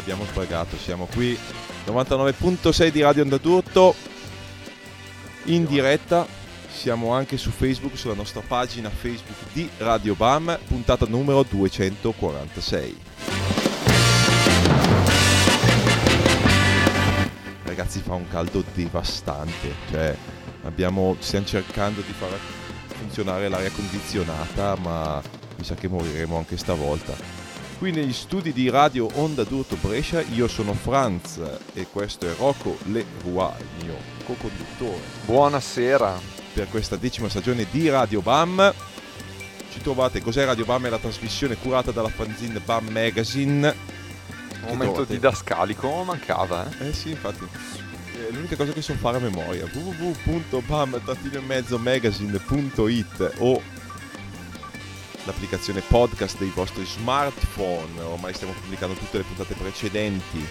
abbiamo sbragato. Siamo qui 99.6 di Radio Onda Tutto in diretta. Siamo anche su Facebook, sulla nostra pagina Facebook di Radio Bam, puntata numero 246. Ragazzi, fa un caldo devastante. Cioè, abbiamo, stiamo cercando di far funzionare l'aria condizionata, ma mi sa che moriremo anche stavolta. Qui negli studi di Radio Onda d'Urto Brescia io sono Franz e questo è Rocco Leroy, il mio co-conduttore Buonasera. per questa decima stagione di Radio Bam. Ci trovate, cos'è Radio Bam? È la trasmissione curata dalla fanzine Bam Magazine. Un momento trovate? didascalico mancava, eh? Eh sì, infatti. È l'unica cosa che so fare a memoria. www.bam-magazine.it o l'applicazione podcast dei vostri smartphone. Ormai stiamo pubblicando tutte le puntate precedenti.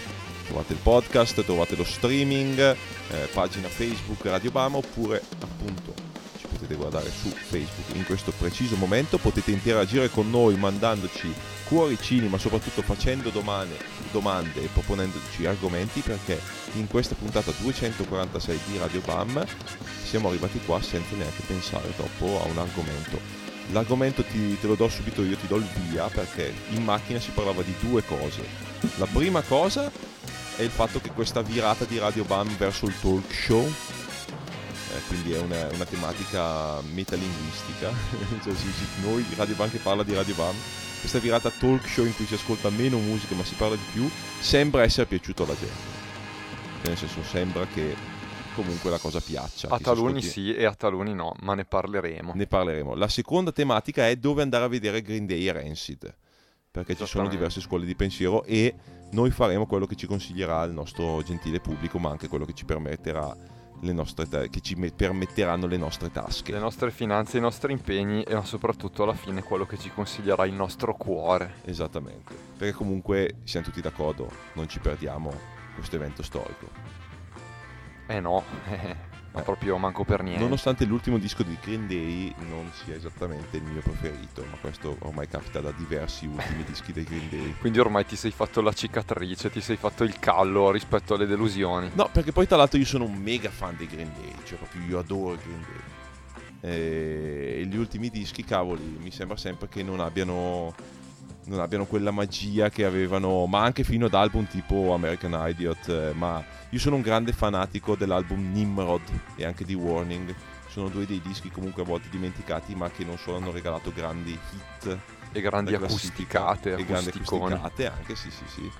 Trovate il podcast, trovate lo streaming, eh, pagina Facebook Radio Bam oppure appunto ci potete guardare su Facebook in questo preciso momento. Potete interagire con noi mandandoci cuoricini ma soprattutto facendo domane- domande e proponendoci argomenti perché in questa puntata 246 di Radio Bam siamo arrivati qua senza neanche pensare troppo a un argomento. L'argomento ti, te lo do subito io, ti do il via perché in macchina si parlava di due cose. La prima cosa è il fatto che questa virata di Radio Bam verso il talk show, eh, quindi è una, una tematica metalinguistica, cioè, sì, sì, noi Radio Bam che parla di Radio Bam, questa virata talk show in cui si ascolta meno musica ma si parla di più, sembra essere piaciuto alla gente. Nel senso sembra che comunque la cosa piaccia. A taluni sì e a taluni no, ma ne parleremo. ne parleremo. La seconda tematica è dove andare a vedere Green Day e Rancid. Perché ci sono diverse scuole di pensiero e noi faremo quello che ci consiglierà il nostro gentile pubblico, ma anche quello che ci permetterà le nostre ta- che ci me- permetteranno le nostre tasche. Le nostre finanze, i nostri impegni e soprattutto alla fine quello che ci consiglierà il nostro cuore. Esattamente. Perché comunque siamo tutti d'accordo, non ci perdiamo questo evento storico. Eh no, ma Eh. proprio manco per niente. Nonostante l'ultimo disco di Green Day non sia esattamente il mio preferito, ma questo ormai capita da diversi ultimi dischi dei Green Day. Quindi ormai ti sei fatto la cicatrice, ti sei fatto il callo rispetto alle delusioni. No, perché poi tra l'altro io sono un mega fan dei Green Day, cioè proprio io adoro Green Day. E gli ultimi dischi, cavoli, mi sembra sempre che non abbiano, non abbiano quella magia che avevano, ma anche fino ad album tipo American Idiot. eh, ma io sono un grande fanatico dell'album Nimrod e anche di Warning. Sono due dei dischi comunque a volte dimenticati, ma che non solo hanno regalato grandi hit E grandi acusticate, e grandi acusticate anche sì sì sì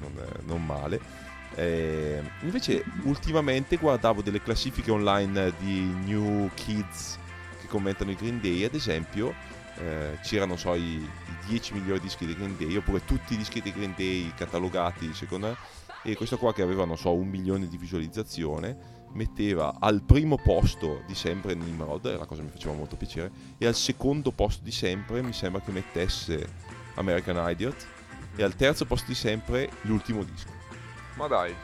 non, eh, non male Eh, invece ultimamente guardavo delle classifiche online di new kids che commentano i Green Day ad esempio eh, c'erano so i, i 10 migliori dischi dei Green Day oppure tutti i dischi dei Green Day catalogati secondo me. E questo qua che aveva non so un milione di visualizzazione metteva al primo posto di sempre Nimrod la cosa mi faceva molto piacere e al secondo posto di sempre mi sembra che mettesse American Idiot e al terzo posto di sempre l'ultimo disco. Ma dai,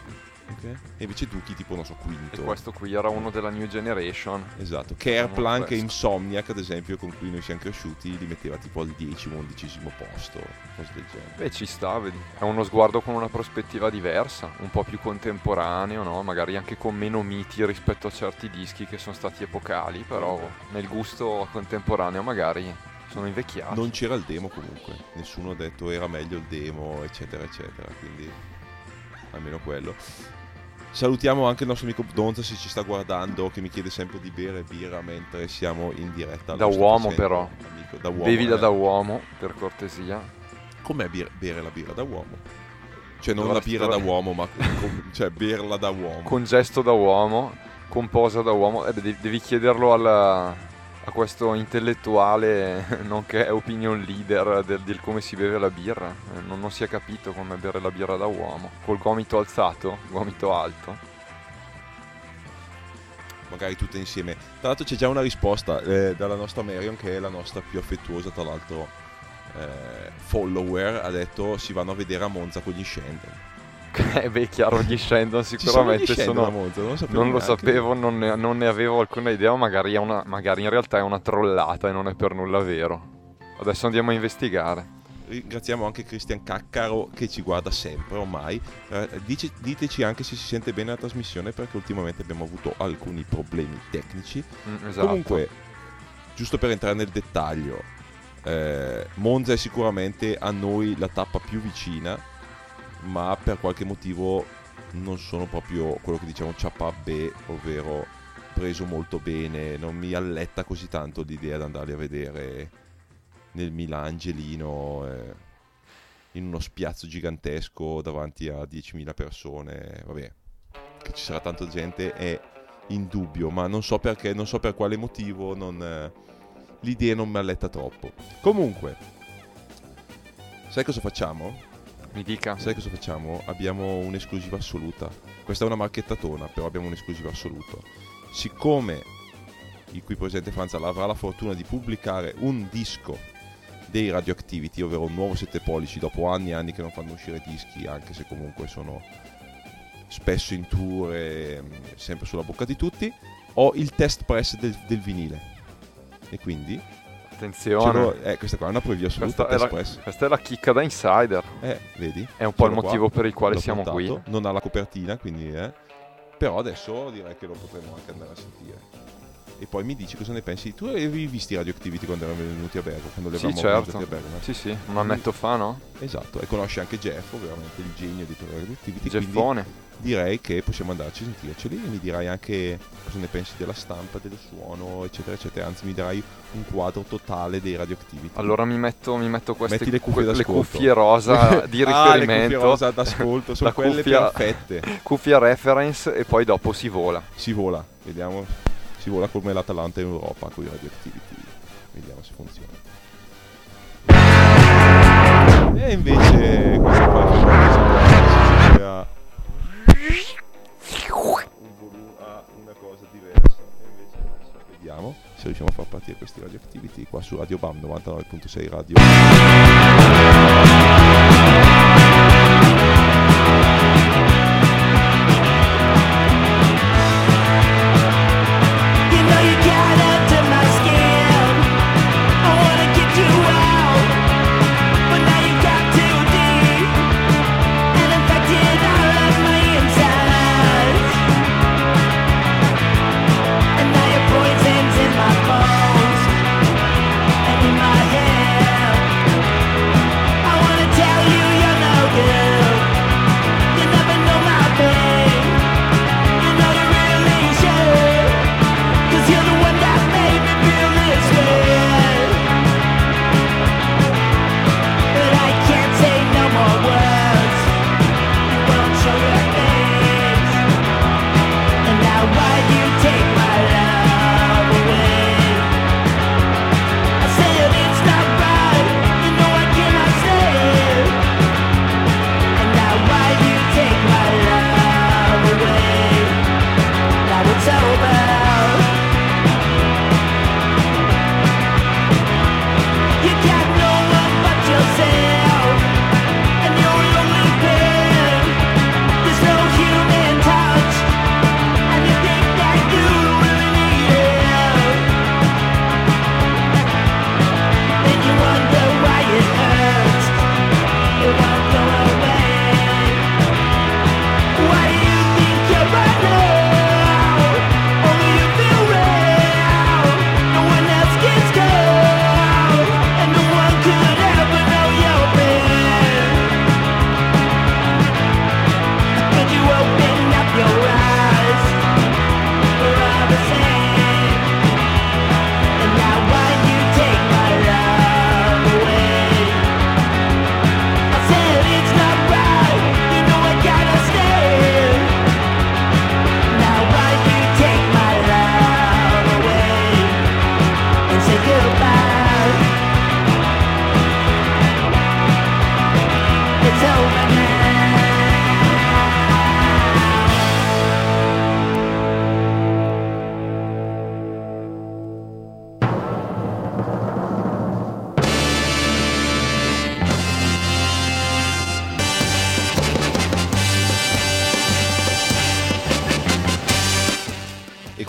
ok? e invece Duki tipo non so e quinto questo qui era uno della New Generation. esatto Kerplank e. Insomniac ad esempio con cui noi siamo cresciuti li metteva tipo al decimo undicesimo posto cose del genere Beh, ci sta, vedi. È uno sguardo con una prospettiva diversa, un po' più contemporaneo, no? Magari anche con meno miti rispetto a certi dischi che sono stati epocali, però nel gusto contemporaneo magari sono invecchiati. Non c'era il demo comunque, nessuno ha detto era meglio il demo, eccetera, eccetera. Quindi almeno quello. Salutiamo anche il nostro amico Donza se ci sta guardando, che mi chiede sempre di bere birra mentre siamo in diretta. Da uomo, però. amico, da uomo. Bevila eh. da uomo, per cortesia. Com'è bir- bere la birra da uomo? Cioè non Dovresti- la birra da uomo, ma com- cioè berla da uomo. Con gesto da uomo, con posa da uomo. Eh, devi, devi chiederlo al- a questo intellettuale, nonché opinion leader del, del come si beve la birra. Eh, non, non si è capito come bere la birra da uomo. Col gomito alzato, gomito alto. magari tutte insieme. Tra l'altro c'è già una risposta eh, dalla nostra Marion, che è la nostra più affettuosa, tra l'altro, eh, follower. Ha detto si vanno a vedere a Monza con gli Shandon. Eh beh, chiaro, gli Shandon sicuramente sono gli sono... Shandon a Monza, non lo sapevo. Non lo sapevo, non ne, non ne avevo alcuna idea, magari, è una- magari in realtà è una trollata e non è per nulla vero. Adesso andiamo a investigare. Ringraziamo anche Cristian Caccaro che ci guarda sempre ormai. Eh, dice- diteci anche se si sente bene la trasmissione perché ultimamente abbiamo avuto alcuni problemi tecnici. Mm, esatto. Comunque, giusto per entrare nel dettaglio, eh, Monza è sicuramente a noi la tappa più vicina, ma per qualche motivo non sono proprio quello che diciamo ciapabbe, ovvero preso molto bene, non mi alletta così tanto l'idea di andarli a vedere nel Milangelino eh, in uno spiazzo gigantesco davanti a 10.000 persone, vabbè, che ci sarà tanta gente è indubbio, ma non so perché, non so per quale motivo, non, eh, l'idea non mi alletta troppo. Comunque, sai cosa facciamo? Mi dica. Sai cosa facciamo? Abbiamo un'esclusiva assoluta. Questa è una marchettatona, però abbiamo un'esclusiva assoluta. Siccome il qui presente Franza avrà la fortuna di pubblicare un disco dei Radioactivity, ovvero un nuovo 7 pollici dopo anni e anni che non fanno uscire dischi, anche se comunque sono spesso in tour e mm, sempre sulla bocca di tutti, ho il test press del, del vinile. E quindi, Attenzione. l'ho- eh, questa qua è una preview assoluta, Questa è, la, questa è la chicca da insider. Eh, vedi? È un po' il motivo qua. per il quale siamo portato, qui. Non ha la copertina, quindi eh. Però adesso direi che lo potremo anche andare a sentire. E poi mi dici cosa ne pensi. Tu avevi visto i Radioactivity quando erano venuti a Bergamo? Quando li Sì, certo. a Bergamo? Sì, sì, un annetto fa, no? Esatto, e conosci anche Jeff, ovviamente il genio di Radioactivity. Geffone. direi che possiamo andarci a sentirceli e mi dirai anche cosa ne pensi della stampa, del suono, eccetera, eccetera. Anzi, mi darai un quadro totale dei Radioactivity. Allora mi metto, mi metto queste Metti le cuffie que- le d'ascolto. cuffie rosa di ah, le riferimento, cuffie rosa d'ascolto, sono quelle cuffia- perfette. cuffia reference e poi dopo si vola. Si vola, vediamo. Si vola come l'Atalanta in Europa con i radioactivity. Vediamo se funziona. E invece questa qua si crea un volu- a una cosa diversa. E invece adesso vediamo se riusciamo a far partire questi radioactivity qua su Radio Bam 99.6 Radio.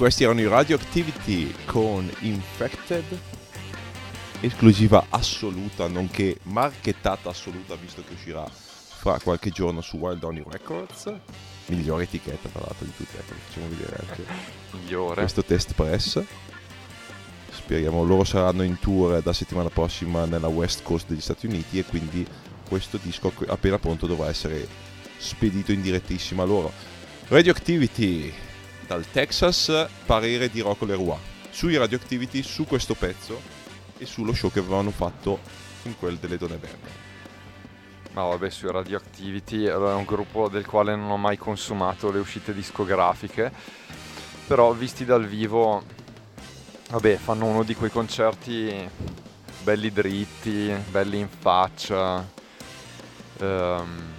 Questi erano i Radioactivity con Infected, esclusiva assoluta, nonché marchettata assoluta, visto che uscirà fra qualche giorno su Wild Only Records. Migliore etichetta, tra l'altro, di tutte, ecco, facciamo vedere anche Migliore. questo test press. Speriamo, loro saranno in tour da settimana prossima nella West Coast degli Stati Uniti e quindi questo disco appena pronto dovrà essere spedito in direttissima a loro. Radioactivity dal Texas, parere di Rocco Leroy sui Radioactivity, su questo pezzo e sullo show che avevano fatto in quel delle Donne Verde. Ma vabbè, sui Radioactivity è un gruppo del quale non ho mai consumato le uscite discografiche, però visti dal vivo, vabbè, fanno uno di quei concerti belli dritti, belli in faccia. ehm,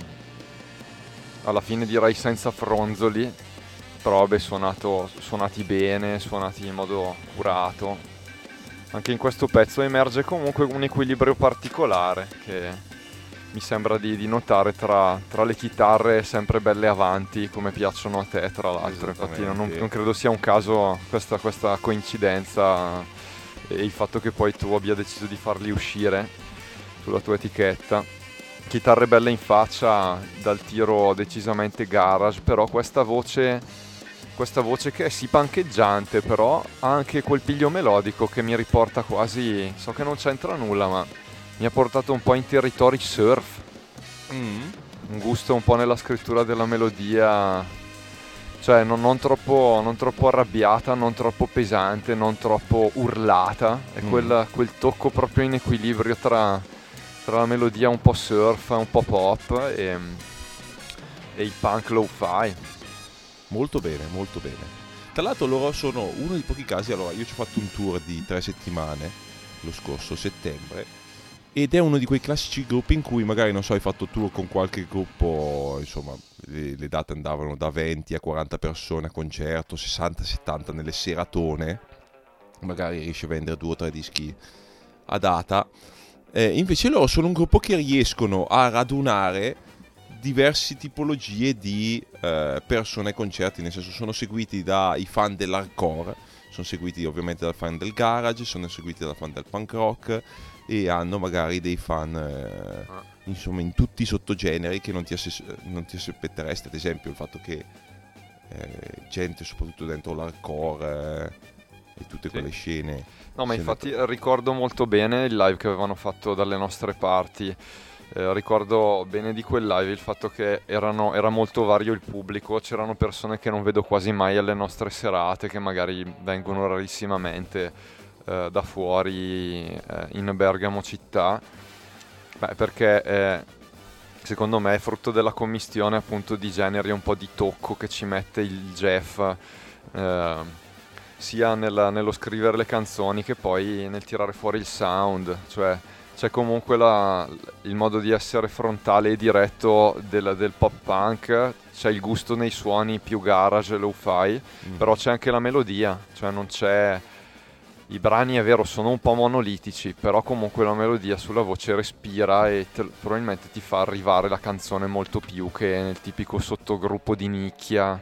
alla fine direi senza fronzoli, vabbè, suonato, suonati bene, suonati in modo curato. Anche in questo pezzo emerge comunque un equilibrio particolare che mi sembra di, di notare tra, tra le chitarre sempre belle avanti, come piacciono a te, tra l'altro. Infatti, non, non credo sia un caso questa, questa coincidenza e il fatto che poi tu abbia deciso di farli uscire sulla tua etichetta. Chitarre belle in faccia, dal tiro decisamente garage, però questa voce, questa voce che è sì pancheggiante, però ha anche quel piglio melodico che mi riporta quasi, so che non c'entra nulla, ma mi ha portato un po' in territori surf, un gusto un po' nella scrittura della melodia, cioè non, non troppo, non troppo arrabbiata, non troppo pesante, non troppo urlata, è Mm. quel, quel tocco proprio in equilibrio tra, tra la melodia un po' surf, un po' pop e, e il punk lo-fi. Molto bene, molto bene. Tra l'altro loro sono uno dei pochi casi, allora io ci ho fatto un tour di tre settimane lo scorso settembre ed è uno di quei classici gruppi in cui magari non so hai fatto tour con qualche gruppo, insomma le, le date andavano da 20 a 40 persone a concerto, 60-70 nelle seratone, magari riesci a vendere due o tre dischi a data. Eh, invece loro sono un gruppo che riescono a radunare diverse tipologie di eh, persone ai concerti, nel senso sono seguiti dai fan dell'hardcore, sono seguiti ovviamente dal fan del garage, sono seguiti dal fan del punk rock e hanno magari dei fan eh, insomma in tutti i sottogeneri che non ti, asse- non ti aspetteresti, ad esempio il fatto che eh, gente soprattutto dentro l'hardcore eh, e tutte Sì. quelle scene No, ma infatti ricordo molto bene il live che avevano fatto dalle nostre parti. Eh, ricordo bene di quel live il fatto che erano- era molto vario il pubblico, c'erano persone che non vedo quasi mai alle nostre serate, che magari vengono rarissimamente eh, da fuori eh, in Bergamo città. Beh, perché eh, secondo me è frutto della commistione appunto di generi un po' di tocco che ci mette il Jeff. eh, sia nel- nello scrivere le canzoni che poi nel tirare fuori il sound, cioè c'è comunque la- il modo di essere frontale e diretto del, del pop punk, c'è il gusto nei suoni più garage e lo-fi, Mm. però c'è anche la melodia, cioè non c'è... I brani è vero sono un po' monolitici, però comunque la melodia sulla voce respira e te- probabilmente ti fa arrivare la canzone molto più che nel tipico sottogruppo di nicchia.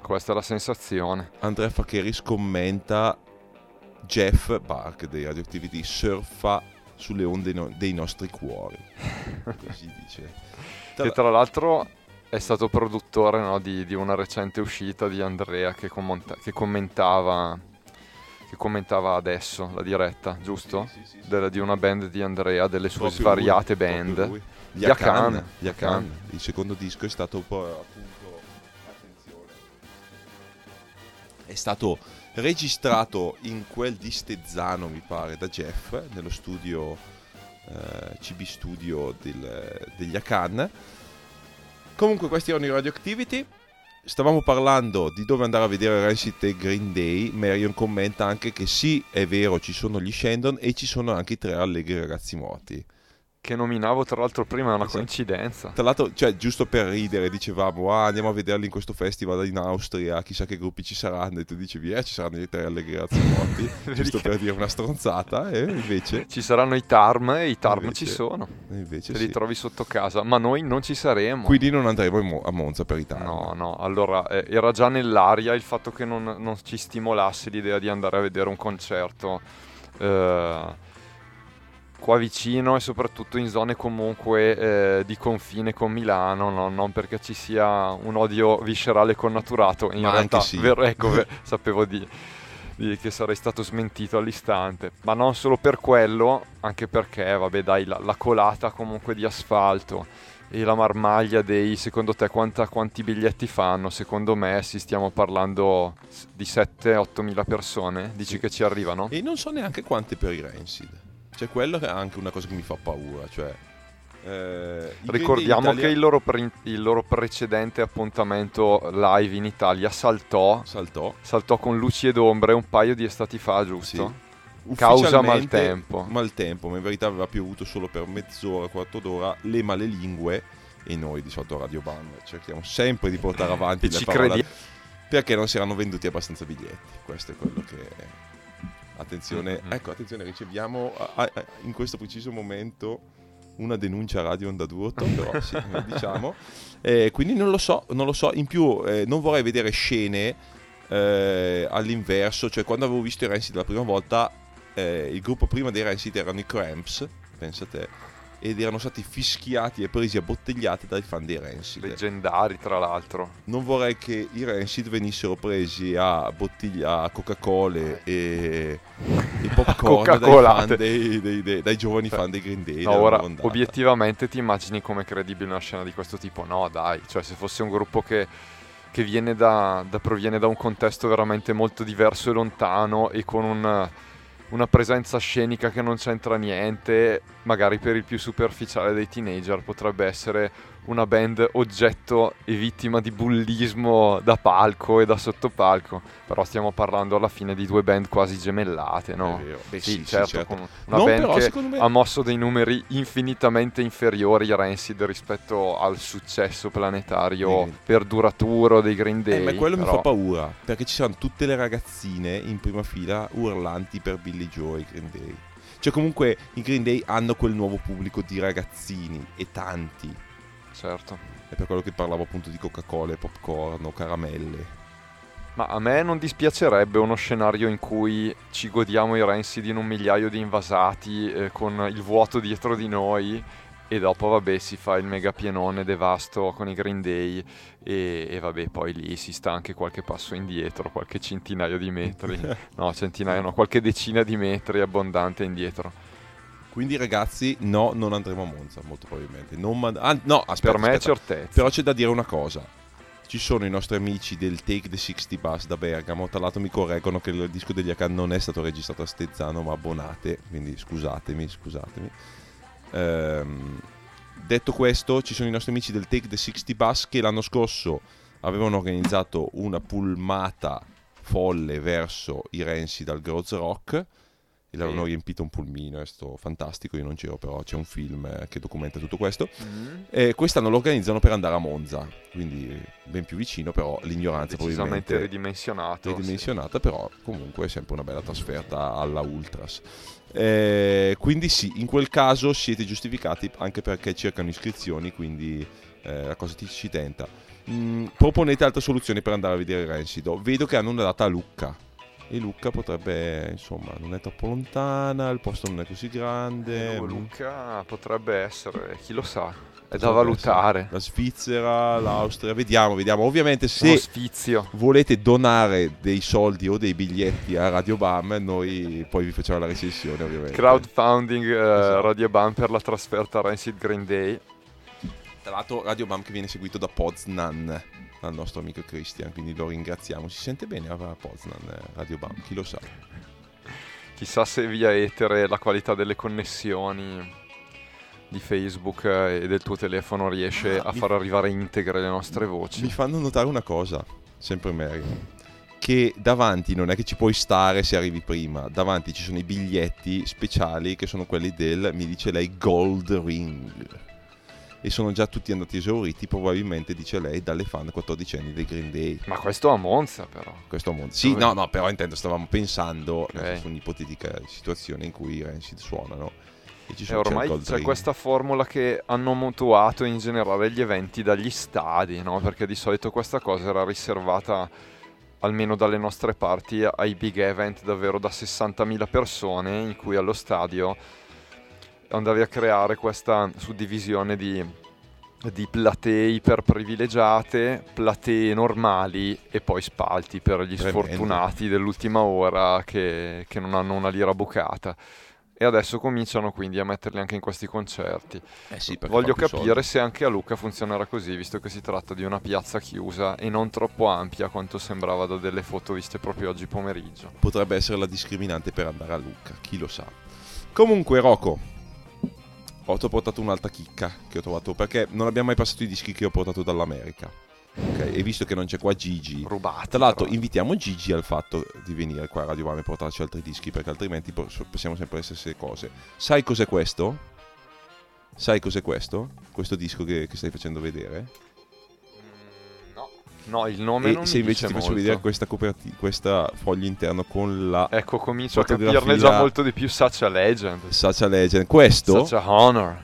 Questa è la sensazione. Andrea Faccheris commenta Jeff Bark dei Radioactivity surfa sulle onde no- dei nostri cuori. Così dice. Tra- Che tra l'altro è stato produttore no, di, di una recente uscita di Andrea che, commenta- che commentava, che commentava adesso la diretta, giusto? Sì, sì, sì, sì. Della- di una band di Andrea, delle sue Proprio svariate lui, band. Yakan, Yakan. Yakan. Il secondo disco è stato un po' appunto attenzione. È stato registrato in quel di Stezzano, mi pare, da Jeff, nello studio eh, CB Studio del- degli Yakan. Comunque questi erano i Radioactivity. Stavamo parlando di dove andare a vedere Rancid e Green Day. Marion commenta anche che sì, è vero, ci sono gli Shandon e ci sono anche i tre allegri ragazzi morti. Che nominavo tra l'altro prima è una Esatto. coincidenza. Tra l'altro, cioè, giusto per ridere, dicevamo, ah, andiamo a vederli in questo festival in Austria, chissà che gruppi ci saranno, e tu dicevi, eh, ci saranno i tre allegri morti, giusto per dire una stronzata, e invece, Ci saranno i Tarm e i Tarm Invece- ci sono, invece te sì. li trovi sotto casa, ma noi non ci saremo. Quindi non andremo Mo- a Monza per Italia. No, no, allora eh, era già nell'aria il fatto che non, non ci stimolasse l'idea di andare a vedere un concerto eh, qua vicino e soprattutto in zone comunque eh, di confine con Milano, no? non perché ci sia un odio viscerale connaturato, in Ma realtà sì. ver- ecco, ve- sapevo di, di- che sarei stato smentito all'istante, ma non solo per quello, anche perché, vabbè dai, la, la colata comunque di asfalto e la marmaglia dei, secondo te quanta- quanti biglietti fanno? Secondo me si stiamo parlando di 7-8 mila persone, dici Sì. che ci arrivano? E non so neanche quante per i Rancid. Cioè, quello è anche una cosa che mi fa paura. Cioè, eh, Ricordiamo Day che il loro, pre- il loro precedente appuntamento live in Italia saltò, saltò. saltò con luci ed ombre un paio di estati fa, giusto? Sì. Causa maltempo. Maltempo, ma in verità aveva piovuto solo per mezz'ora, quarto d'ora, le malelingue e noi di solito a Radio Band cerchiamo sempre di portare avanti le ci parole credi- perché non si erano venduti abbastanza biglietti. Questo è quello che Attenzione, Mm-hmm. ecco, attenzione, riceviamo a- a- in questo preciso momento una denuncia a Radio Onda d'Urto, però sì, diciamo. Eh, quindi non lo so, non lo so, in più eh, non vorrei vedere scene eh, all'inverso, cioè quando avevo visto i Rancid la prima volta, eh, il gruppo prima dei Rancid erano i Cramps, pensa te, ed erano stati fischiati e presi a bottigliate dai fan dei Rancid. Leggendari tra l'altro. Non vorrei che i Rancid venissero presi a bottiglia a Coca-Cola e, e popcorn dai, dei, dei- dei- dai giovani Cioè, fan dei Green Day. No, ora loro ondata. obiettivamente ti immagini come credibile una scena di questo tipo? No, dai, cioè se fosse un gruppo che, che viene da, da- proviene da un contesto veramente molto diverso e lontano e con un- una presenza scenica che non c'entra niente, magari per il più superficiale dei teenager potrebbe essere una band oggetto e vittima di bullismo da palco e da sottopalco, però stiamo parlando alla fine di due band quasi gemellate, no? Beh, sì, sì, sì, certo, certo. una Non band però, che me- ha mosso dei numeri infinitamente inferiori a Rancid rispetto al successo planetario Sì. perduraturo dei Green Day. Eh, ma quello mi però- fa paura, perché ci saranno tutte le ragazzine in prima fila urlanti per Billy Joe e Green Day. Cioè comunque i Green Day hanno quel nuovo pubblico di ragazzini e tanti. Certo. È per quello che parlavo appunto di Coca-Cola, popcorn caramelle. Ma a me non dispiacerebbe uno scenario in cui ci godiamo i Rancid in un migliaio di invasati eh, con il vuoto dietro di noi e dopo vabbè si fa il mega pienone devasto con i Green Day e, e vabbè poi lì si sta anche qualche passo indietro, qualche centinaio di metri, no centinaio no, qualche decina di metri abbondante indietro. Quindi ragazzi, no, non andremo a Monza, molto probabilmente. Mand- ah, no, aspetta, per me è certezza. Però c'è da dire una cosa. Ci sono i nostri amici del Take the 60 Bus da Bergamo. Tra l'altro mi correggono che il disco degli AK non è stato registrato a Stezzano, ma a Bonate. Quindi scusatemi, scusatemi. Ehm, detto questo, ci sono i nostri amici del Take the 60 Bus che l'anno scorso avevano organizzato una pulmata folle verso i Renzi dal Groz Rock. E l'avevano Sì. riempito un pulmino, è stato fantastico. Io non c'ero, però c'è un film eh, che documenta tutto questo. Mm, E quest'anno lo organizzano per andare a Monza, quindi ben più vicino, però l'ignoranza probabilmente ridimensionato. sì. ridimensionata, però comunque è sempre una bella trasferta alla Ultras. Eh, quindi sì, in quel caso siete giustificati anche perché cercano iscrizioni, quindi eh, la cosa ti ci tenta. Mm, proponete altre soluzioni per andare a vedere Rensido. Vedo che hanno una data a Lucca. E Lucca potrebbe, insomma, non è troppo lontana, il posto non è così grande. Eh, no, Lucca potrebbe essere, chi lo sa, è da valutare. La Svizzera, l'Austria, vediamo, vediamo. Ovviamente se volete donare dei soldi o dei biglietti a Radio Bam, noi poi vi facciamo la recensione, ovviamente. Crowdfunding eh, Esatto. Radio Bam per la trasferta a Rancid Green Day. Tra l'altro Radio Bam che viene seguito da Poznan, dal nostro amico Christian, quindi lo ringraziamo. Si sente bene a Poznan, eh, Radio Bam, chi lo sa. Chissà se via etere la qualità delle connessioni di Facebook eh, e del tuo telefono riesce Ah, a far arrivare integre le nostre voci. Mi fanno notare una cosa, sempre Mary. che davanti non è che ci puoi stare se arrivi prima, davanti ci sono i biglietti speciali che sono quelli del, mi dice lei, Gold Ring. E sono già tutti andati esauriti, probabilmente, dice lei, dalle fan 14 anni dei Green Day. Ma questo a Monza però. Questo un mondo. Sì, Dove- no, no, però intendo, stavamo pensando Ok. su un'ipotetica situazione in cui i Rancid suonano. E ci E sono c'è il ormai c'è Ring. questa formula che hanno mutuato in generale gli eventi dagli stadi, no? Perché di solito questa cosa era riservata, almeno dalle nostre parti, ai big event davvero da 60.000 persone, in cui allo stadio andavi a creare questa suddivisione di, di platee iperprivilegiate, platee normali e poi spalti per gli Tremendo. sfortunati dell'ultima ora che, che non hanno una lira bucata. E adesso cominciano quindi a metterli anche in questi concerti. Eh sì, Voglio capire soldi. se anche a Lucca funzionerà così, visto che si tratta di una piazza chiusa e non troppo ampia quanto sembrava da delle foto viste proprio oggi pomeriggio. Potrebbe essere la discriminante per andare a Lucca, chi lo sa. Comunque, Rocco, ho portato un'altra chicca che ho trovato, perché non abbiamo mai passato i dischi che ho portato dall'America. Ok, e visto che non c'è qua Gigi, Rubati. Tra l'altro però. invitiamo Gigi al fatto di venire qua a Radio Bam e portarci altri dischi perché altrimenti po- possiamo sempre le stesse cose. Sai cos'è questo? Sai cos'è questo? Questo disco che, che stai facendo vedere? No. Il nome e non se invece ti faccio molto. vedere questa copertina, questa foglio interno con la Ecco, comincio a capirne già molto di più Such a Legend. Sacha Legend, questo Such a honor.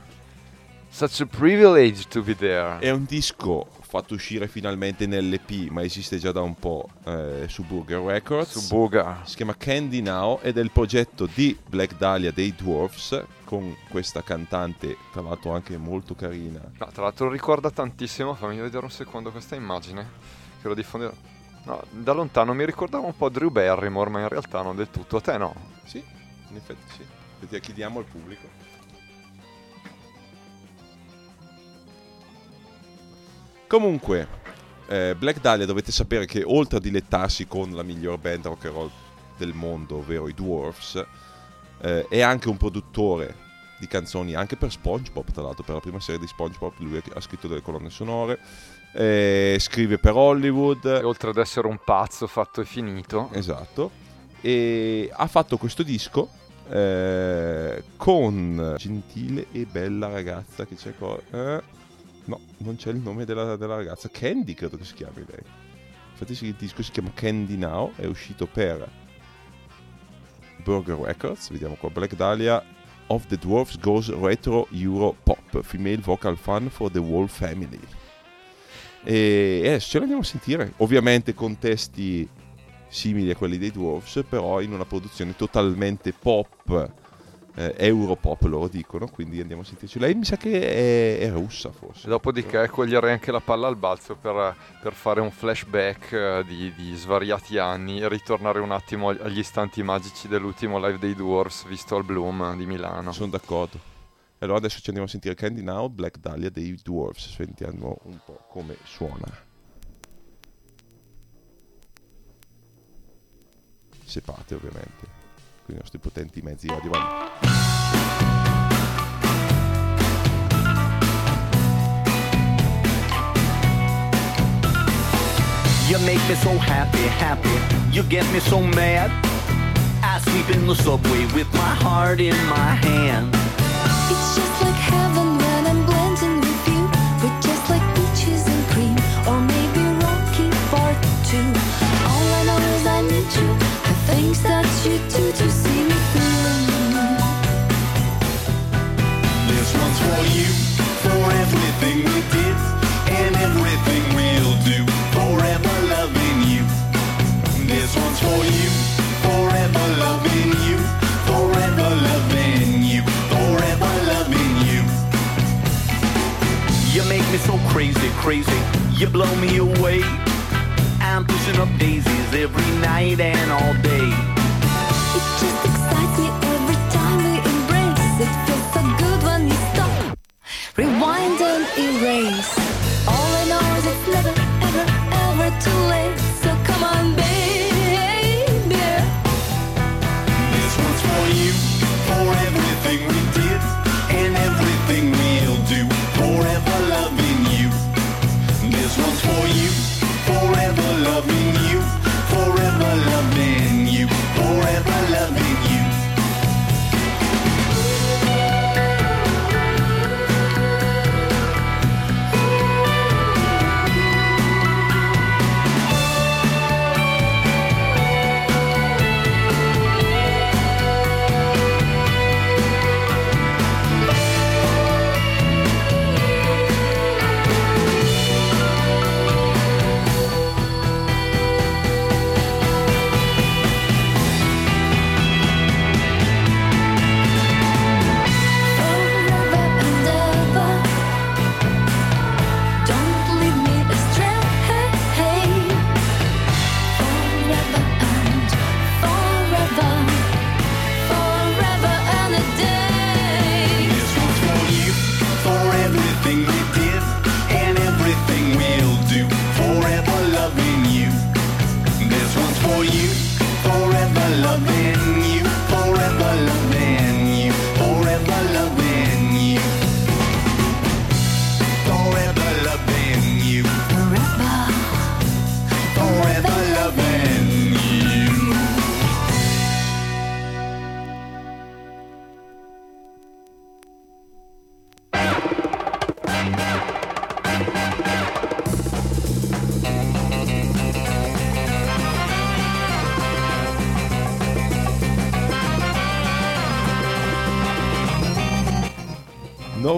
Such a privilege to be there. è un disco fatto uscire finalmente nell'EP, ma esiste già da un po' eh, su Burger Records. Su Buga. si chiama Candy Now ed è il progetto di Black Dahlia dei Dwarfs con questa cantante, tra l'altro anche molto carina. No, tra l'altro ricorda tantissimo, fammi vedere un secondo questa immagine. Che lo diffonderò. No, da lontano mi ricordava un po' Drew Barrymore, ma in realtà non del tutto. A te no. Sì, in effetti sì. Vedi, chiediamo al pubblico. Comunque, eh, Black Dahlia dovete sapere che oltre a dilettarsi con la miglior band rock and roll del mondo, ovvero i Dwarfs, eh, è anche un produttore di canzoni anche per SpongeBob, tra l'altro, per la prima serie di SpongeBob lui ha scritto delle colonne sonore, eh, scrive per Hollywood, E oltre ad essere un pazzo fatto e finito, Esatto. E ha fatto questo disco eh, con gentile e bella ragazza che c'è qua. eh, no, non c'è il nome della, della ragazza. Candy credo che si chiami lei. Infatti il disco si chiama Candy Now, è uscito per Burger Records, vediamo qua, Black Dahlia of the Dwarfs Goes Retro Euro Pop, Female Vocal Fun for the Whole Family. E adesso ce l'andiamo a sentire, ovviamente con testi simili a quelli dei Dwarfs, però in una produzione totalmente pop, eh, europop loro dicono, quindi andiamo a sentirci. Lei mi sa che è, è russa forse. dopodiché coglierei anche la palla al balzo per, per fare un flashback eh, di, di svariati anni e ritornare un attimo ag- agli istanti magici dell'ultimo live dei Dwarfs visto al Bloom di Milano. Sono d'accordo. Allora adesso ci andiamo a sentire Candy Now, Black Dahlia dei Dwarfs, sentiamo un po' come suona. Sepate ovviamente, con i nostri potenti mezzi audio. You make me so happy, happy. You get me so mad. I sleep in the subway with my heart in my hand. It's just like heaven when I'm blending with you. We're just like peaches and cream, or maybe Rocky Part 2. All I know is I need you, the things that you do to for you, for everything we did and everything we'll do. Forever loving you. This one's for you, forever loving you. Forever loving you. Forever loving you. You make me so crazy, crazy. You blow me away. I'm pushing up daisies every night and all day.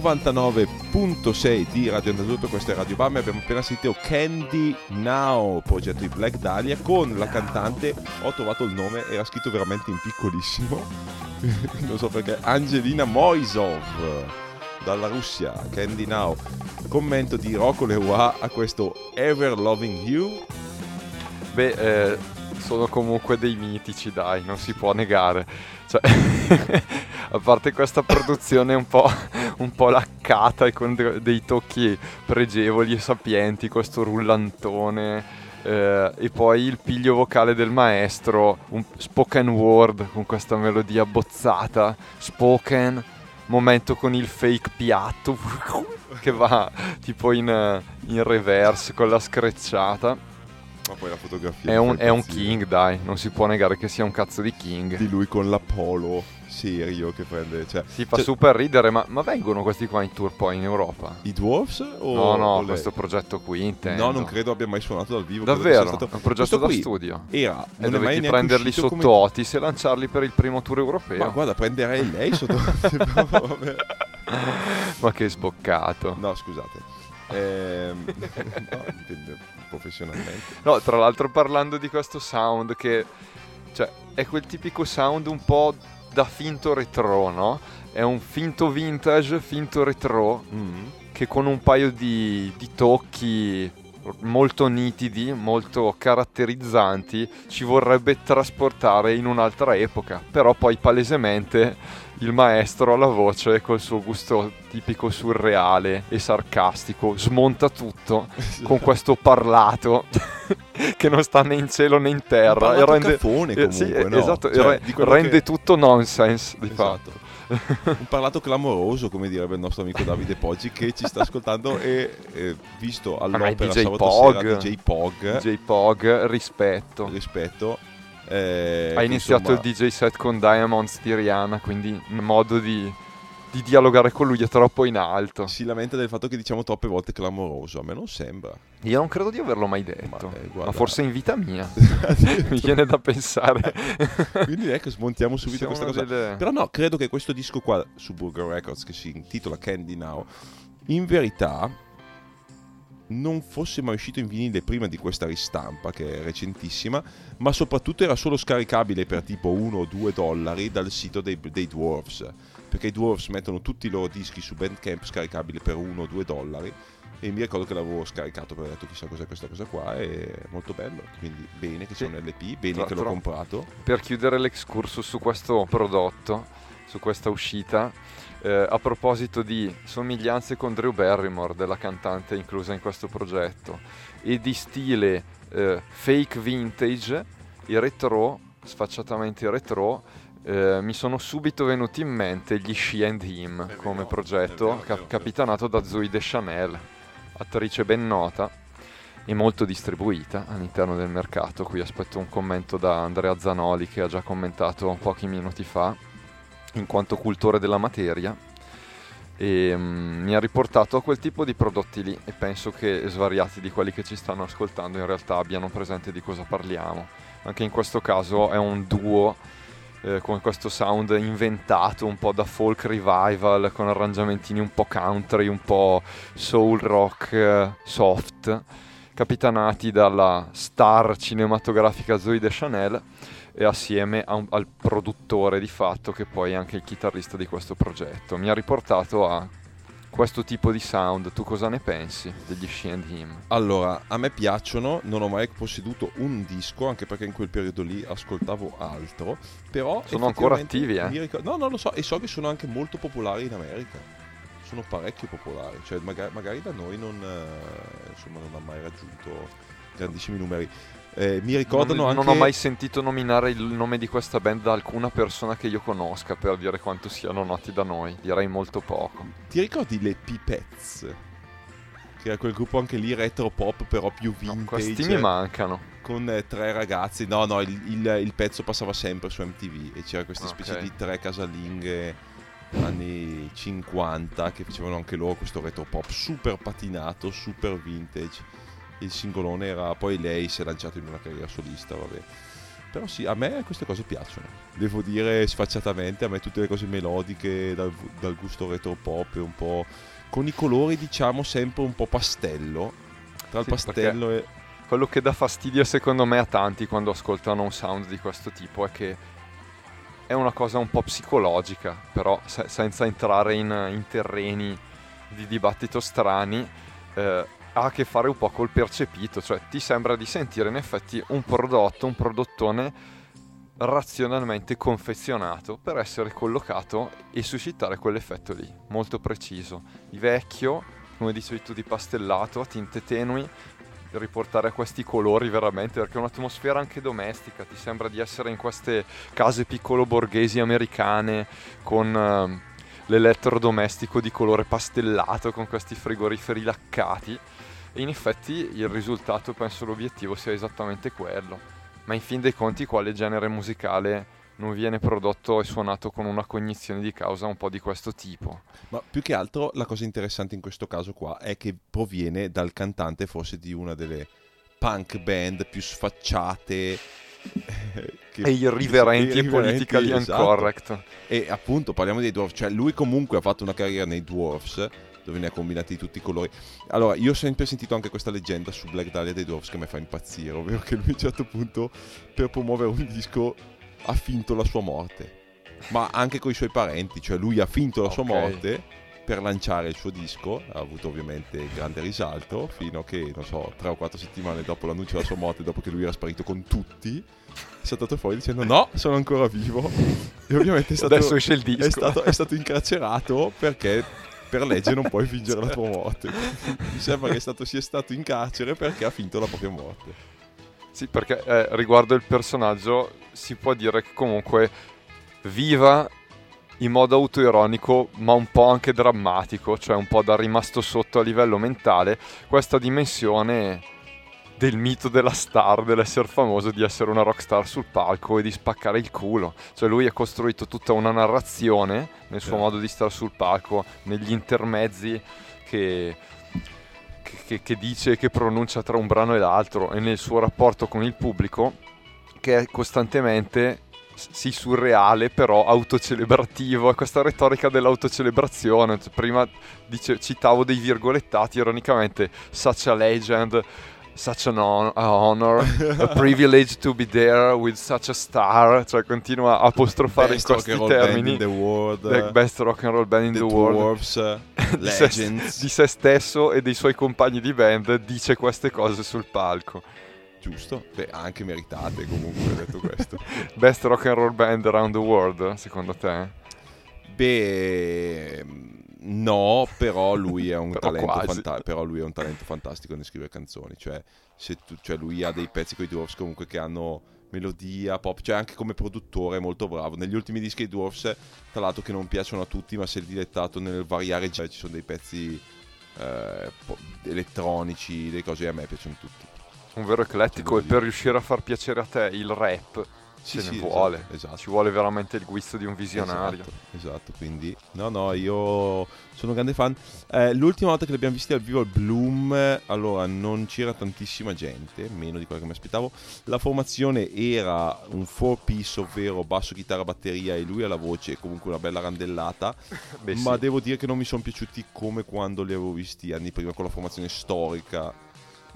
99.6 di Radio Andaluto, questo è Radio Bam abbiamo appena sentito Candy Now, progetto di Black Dahlia, con la cantante, ho trovato il nome, era scritto veramente in piccolissimo, non so perché, Angelina Moisov, dalla Russia, Candy Now. Commento di Rocco Leroy a questo Ever Loving You, Beh, eh, sono comunque dei mitici, dai, non si può negare. Cioè, a parte questa produzione un po', un po' laccata e con de- dei tocchi pregevoli e sapienti, questo rullantone. eh, e poi il piglio vocale del maestro, un spoken word con questa melodia bozzata, spoken, momento con il fake piatto che va tipo in, in reverse con la screcciata. ma poi la fotografia È un, è un king, dai, non si può negare che sia un cazzo di king. di lui con l'Apollo serio che prende, cioè, Si fa cioè, super ridere, ma, ma vengono questi qua in tour poi in Europa? i Dwarfs o no, no, o questo progetto qui intendo. No, non credo abbia mai suonato dal vivo. Davvero? stato- un progetto Questo da studio. Era, E non neanche prenderli sotto come- Otis e lanciarli per il primo tour europeo. Ma guarda, prenderei lei sotto. Vabbè. Ma che sboccato. no, scusate. Ehm, no, dipende professionalmente. No, tra l'altro parlando di questo sound che cioè è quel tipico sound un po' da finto retro, no? È un finto vintage, finto retro Mm. che con un paio di, di tocchi molto nitidi, molto caratterizzanti, ci vorrebbe trasportare in un'altra epoca. Però poi palesemente il maestro alla voce col suo gusto tipico surreale e sarcastico smonta tutto con questo parlato che non sta né in cielo né in terra Un e rende cafone eh, sì, comunque, no? esatto, Cioè, re- rende che- tutto nonsense di fatto. Esatto. un parlato clamoroso, come direbbe il nostro amico Davide Poggi, che ci sta ascoltando e eh, visto è all'opera DJ sabato Pog. sera DJ Pog, DJ Pog, rispetto. rispetto. eh, Ha iniziato insomma, il DJ set con Diamonds di Rihanna, quindi modo di, di dialogare con lui è troppo in alto. Si lamenta del fatto che diciamo troppe volte clamoroso. A me non sembra. Io non credo di averlo mai detto, Ma, eh, ma, forse in vita mia. Mi viene da pensare. Quindi ecco, smontiamo subito Siamo questa cosa. delle- Però no, credo che questo disco qua su Burger Records, che si intitola Candy Now, in verità non fosse mai uscito in vinile prima di questa ristampa, che è recentissima, ma soprattutto era solo scaricabile per tipo 1 o 2 dollari dal sito dei, dei Dwarfs. Perché i Dwarfs mettono tutti i loro dischi su Bandcamp scaricabili per 1 o 2 dollari. E mi ricordo che l'avevo scaricato perché ho detto chissà cos'è questa cosa qua. È molto bello. Quindi bene che c'è Sì. un LP, bene Tra che l'ho l'altro- comprato. per chiudere l'excursus su questo prodotto, su questa uscita, eh, a proposito di somiglianze con Drew Barrymore, della cantante inclusa in questo progetto, e di stile eh, fake vintage, il retro, sfacciatamente retro, eh, mi sono subito venuti in mente gli She and Him È come vero, progetto, vero, cap- vero. capitanato da Zoe Deschanel, attrice ben nota e molto distribuita all'interno del mercato. Qui aspetto un commento da Andrea Zanoli che ha già commentato pochi minuti fa, in quanto cultore della materia. E mm, mi ha riportato a quel tipo di prodotti lì e penso che svariati di quelli che ci stanno ascoltando in realtà abbiano presente di cosa parliamo. Anche in questo caso è un duo eh, con questo sound inventato un po' da folk revival con arrangiamentini un po' country, un po' soul rock eh, soft, capitanati dalla star cinematografica Zoe Deschanel e assieme un- al produttore di fatto che poi è anche il chitarrista di questo progetto. Mi ha riportato a questo tipo di sound, tu cosa ne pensi degli She and Him? Allora, a me piacciono, non ho mai posseduto un disco, anche perché in quel periodo lì ascoltavo altro, però... Sono ancora attivi, eh? mi ricor- no, non lo so, e so che sono anche molto popolari in America. Sono parecchio popolari, cioè magari, magari da noi non, eh, insomma, non ha mai raggiunto grandissimi numeri. Eh, mi ricordano non, anche... non ho mai sentito nominare il nome di questa band da alcuna persona che io conosca per dire quanto siano noti da noi. Direi molto poco. Ti ricordi le Pipets? Che era quel gruppo anche lì retro pop però più No, vintage. questi mi mancano. con eh, tre ragazzi. No, no, il, il- il pezzo passava sempre su MTV e c'era questa specie Ok. di tre casalinghe anni 50 che facevano anche loro questo retro pop super patinato, super vintage. Il singolone era poi lei si è lanciata in una carriera solista, vabbè. Però sì, a me queste cose piacciono. Devo dire sfacciatamente, a me tutte le cose melodiche, dal, dal gusto retro pop, un po' con i colori diciamo sempre un po' pastello. Tra il Sì, pastello e... Quello che dà fastidio secondo me a tanti quando ascoltano un sound di questo tipo è che è una cosa un po' psicologica, però se- senza entrare in, in terreni di dibattito strani, eh, ha a che fare un po' col percepito, cioè ti sembra di sentire in effetti un prodotto, un prodottone razionalmente confezionato per essere collocato e suscitare quell'effetto lì, molto preciso, di vecchio, come dicevi tu, di pastellato, a tinte tenui, riportare a questi colori veramente, perché è un'atmosfera anche domestica, ti sembra di essere in queste case piccolo borghesi americane con ehm, l'elettrodomestico di colore pastellato, con questi frigoriferi laccati. E in effetti il risultato, penso l'obiettivo sia esattamente quello. Ma in fin dei conti quale genere musicale non viene prodotto e suonato con una cognizione di causa un po' di questo tipo? Ma più che altro la cosa interessante in questo caso qua è che proviene dal cantante forse di una delle punk band più sfacciate eh, che- E irriverenti e politically esatto. incorrect. E appunto parliamo dei Dwarfs, cioè lui comunque ha fatto una carriera nei Dwarfs dove ne ha combinati di tutti i colori. Allora, io ho sempre sentito anche questa leggenda su Black Dahlia dei Dwarfs che mi fa impazzire, ovvero che lui a un certo punto per promuovere un disco ha finto la sua morte. Ma anche con i suoi parenti, cioè lui ha finto la sua Ok. morte per lanciare il suo disco, ha avuto ovviamente grande risalto, fino a che, non so, tre o quattro settimane dopo l'annuncio della sua morte, dopo che lui era sparito con tutti, è saltato fuori dicendo no, sono ancora vivo. E ovviamente è stato, Adesso esce il disco. È stato, è stato incarcerato perché per legge non puoi fingere la tua morte. Mi sembra che stato, sia stato in carcere perché ha finto la propria morte. Sì, perché eh, riguardo il personaggio si può dire che comunque viva in modo autoironico, ma un po' anche drammatico, cioè un po' da rimasto sotto a livello mentale, questa dimensione del mito della star, dell'essere famoso, di essere una rockstar sul palco e di spaccare il culo. Cioè lui ha costruito tutta una narrazione nel suo modo di stare sul palco, negli intermezzi che, che, che- dice e che pronuncia tra un brano e l'altro e nel suo rapporto con il pubblico che è costantemente sì surreale però autocelebrativo. È questa retorica dell'autocelebrazione. Cioè, prima dice- citavo dei virgolettati ironicamente such a legend such an a honor a privilege to be there with such a star cioè continua a apostrofare Best in questi band termini in the world, the best rock and roll band in the, the, world Dwarfs, di se, di se stesso e dei suoi compagni di band dice queste cose sul palco. Giusto? Beh, anche meritate comunque detto questo. Best rock and roll band around the world, secondo te? Beh, no, però lui è un, Però fanta- però lui è un talento fantastico nel scrivere canzoni. Cioè, tu- cioè lui ha dei pezzi con i Dwarfs comunque che hanno melodia, pop, cioè anche come produttore è molto bravo. Negli ultimi dischi dei Dwarfs, tra l'altro che non piacciono a tutti, ma si è dilettato nel variare, cioè, ci sono dei pezzi eh, po- elettronici, delle cose che a me piacciono tutti. Un vero eclettico e per riuscire a far piacere a te il rap Sì, ce sì, ne esatto, vuole. esatto. Ci vuole veramente il guizzo di un visionario. Esatto, esatto, quindi no, no, io sono un grande fan. Eh, l'ultima volta che li abbiamo visti al vivo al Bloom, allora non c'era tantissima gente, meno di quello che mi aspettavo. La formazione era un four piece, ovvero basso, chitarra, batteria e lui alla voce, comunque una bella randellata. Beh, ma sì. devo dire che non mi sono piaciuti come quando li avevo visti anni prima con la formazione storica.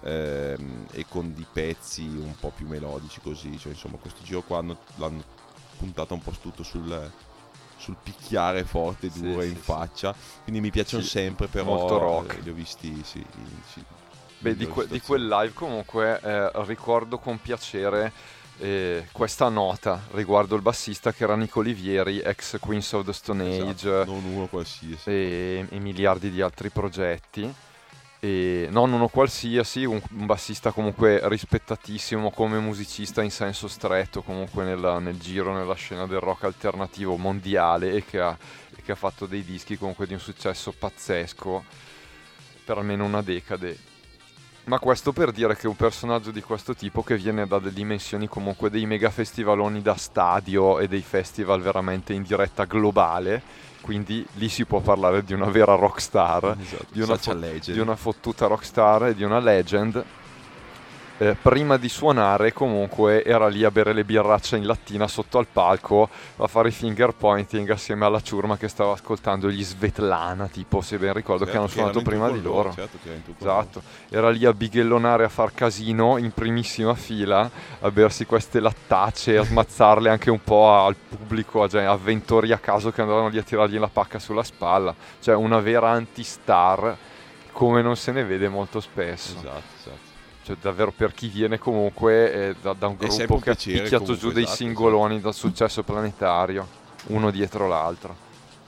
Ehm, e con di pezzi un po' più melodici così cioè insomma questo giro qua hanno, l'hanno puntata un po' tutto sul, sul picchiare forte duro sì, in sì. faccia quindi mi piacciono sempre però molto rock. eh, li ho visti sì, in- Beh, di, que- di quel live comunque eh, ricordo con piacere eh, questa nota riguardo il bassista che era Nico Olivieri, ex Queens of the Stone Age. Esatto, uno qualsiasi e, e miliardi di altri progetti. E non uno qualsiasi, un, un bassista comunque rispettatissimo come musicista in senso stretto, comunque nella- nel giro, nella scena del rock alternativo mondiale e che, ha, e che ha fatto dei dischi comunque di un successo pazzesco per almeno una decade. Ma questo per dire che un personaggio di questo tipo che viene da delle dimensioni comunque dei mega festivaloni da stadio e dei festival veramente in diretta globale, quindi lì si può parlare di una vera rockstar, Esatto, di una, fo- di una fottuta rockstar e di una legend. Eh, prima di suonare comunque era lì a bere le birracce in lattina sotto al palco a fare i finger pointing assieme alla ciurma che stava ascoltando gli Svetlana tipo se ben ricordo che Certo, hanno suonato prima di con loro Certo, che Esatto, era lì a bighellonare a far casino in primissima fila, a bersi queste lattacee, a smazzarle anche un po' al pubblico, a gen- avventori a caso che andavano lì a tirargli la pacca sulla spalla. Cioè una vera anti-star come non se ne vede molto spesso. loro. Esatto, esatto. Cioè davvero per chi viene comunque eh, da, da un gruppo un che ha picchiato giù dei esatto, singoloni dal successo planetario, uno dietro l'altro.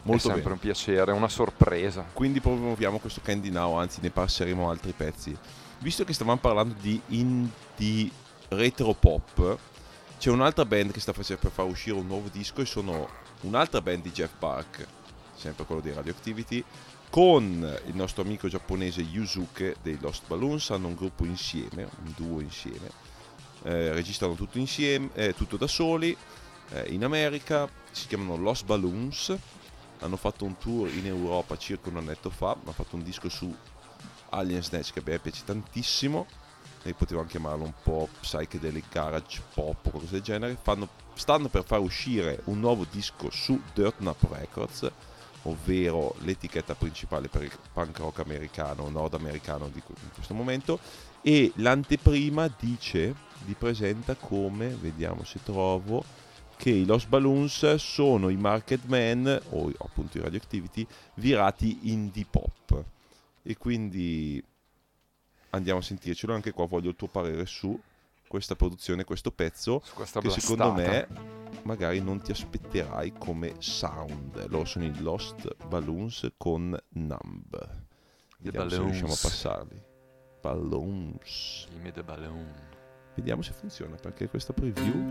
Molto È sempre bene. un piacere, una sorpresa. Quindi promuoviamo questo Candy Now, anzi ne passeremo altri pezzi. Visto che stavamo parlando di indie retro pop, c'è un'altra band che sta facendo per far uscire un nuovo disco e sono un'altra band di Jeff Park, sempre quello di Radioactivity, con il nostro amico giapponese Yusuke dei Lost Balloons, hanno un gruppo insieme, un duo insieme, eh, registrano tutto insieme, eh, tutto da soli, eh, in America, si chiamano Lost Balloons, hanno fatto un tour in Europa circa un annetto fa, hanno fatto un disco su Alien Snatch che a me piace tantissimo e potevamo chiamarlo un po' psychedelic garage pop o qualcosa del genere Fanno- stanno per far uscire un nuovo disco su Dirt Nap Records ovvero l'etichetta principale per il punk rock americano, nordamericano di in questo momento e l'anteprima dice, li presenta come, vediamo se trovo, che i Lost Balloons sono i Market Man, o appunto i Radioactivity, virati indie pop. E quindi andiamo a sentircelo, anche qua voglio il tuo parere su questa produzione, questo pezzo, che secondo blastata. me magari non ti aspetterai come sound. Loro sono i Lost Balloons con Numb. Vediamo se riusciamo a passarli. Balloons. Gimme the balloon. Vediamo se funziona perché questa preview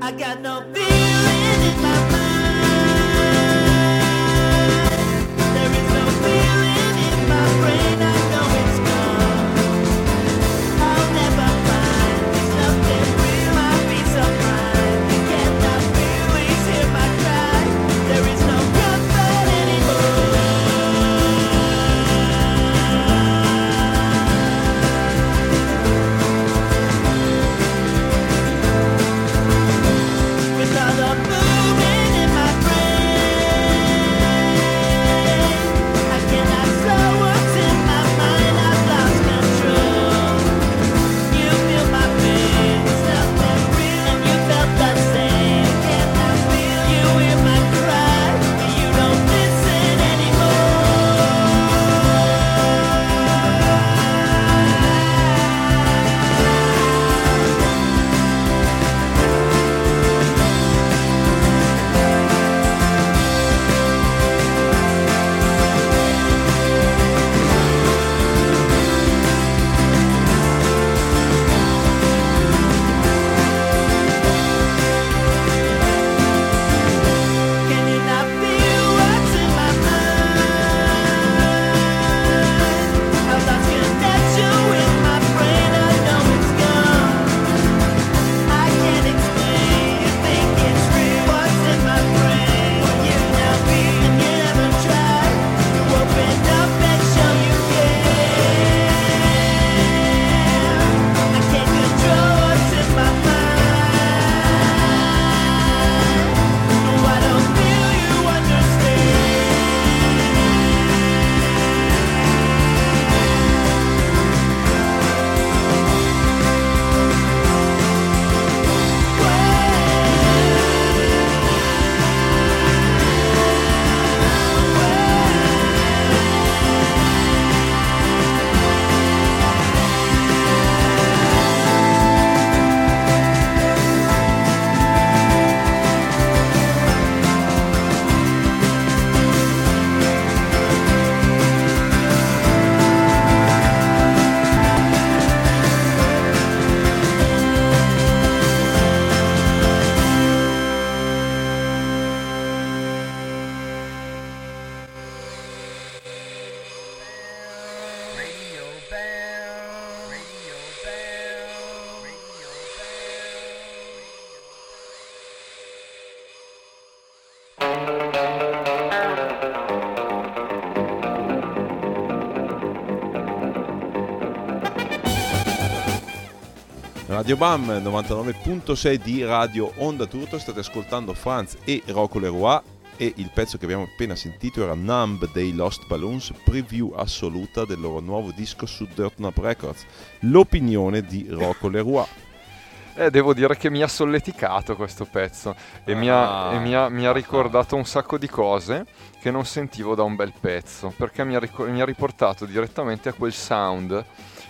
I got no Radio Bam 99.6 di Radio Onda Turto, state ascoltando Franz e Rocco Leroy e il pezzo che abbiamo appena sentito era Numb dei Lost Balloons, preview assoluta del loro nuovo disco su Dirt Nub Records. L'opinione di Rocco Leroy. Eh, devo dire che mi ha solleticato questo pezzo e, mi, ha, Ah. e mi ha- mi ha ricordato un sacco di cose che non sentivo da un bel pezzo, perché mi ha, mi ha riportato direttamente a quel sound